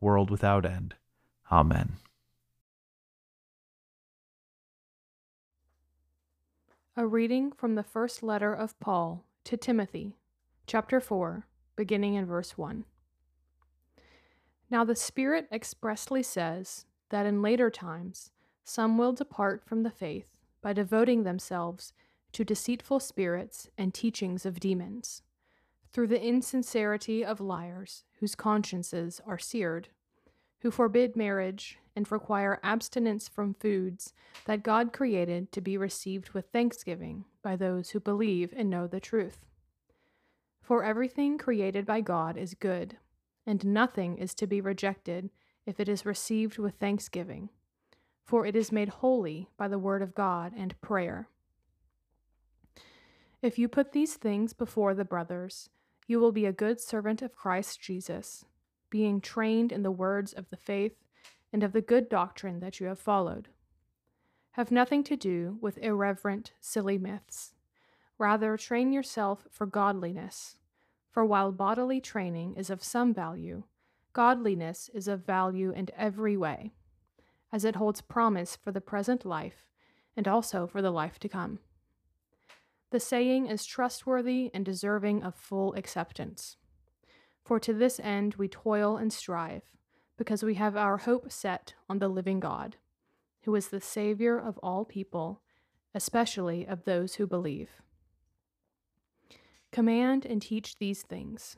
world without end. Amen. A reading from the first letter of Paul to Timothy, chapter 4, beginning in verse 1. Now the Spirit expressly says that in later times some will depart from the faith by devoting themselves to deceitful spirits and teachings of demons through the insincerity of liars whose consciences are seared, who forbid marriage and require abstinence from foods that God created to be received with thanksgiving by those who believe and know the truth. For everything created by God is good, and nothing is to be rejected if it is received with thanksgiving, for it is made holy by the word of God and prayer. If you put these things before the brothers, you will be a good servant of Christ Jesus, being trained in the words of the faith and of the good doctrine that you have followed. Have nothing to do with irreverent, silly myths. Rather, train yourself for godliness. For while bodily training is of some value, godliness is of value in every way, as it holds promise for the present life and also for the life to come. The saying is trustworthy and deserving of full acceptance. For to this end we toil and strive, because we have our hope set on the living God, who is the Savior of all people, especially of those who believe. Command and teach these things.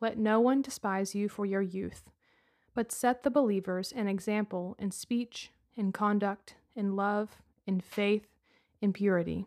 Let no one despise you for your youth, but set the believers an example in speech, in conduct, in love, in faith, in purity.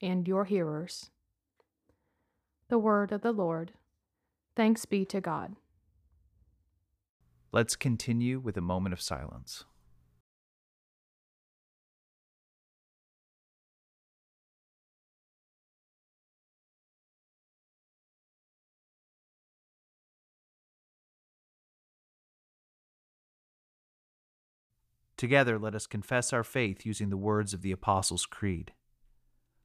and your hearers. The word of the Lord. Thanks be to God. Let's continue with a moment of silence. Together, let us confess our faith using the words of the Apostles' Creed.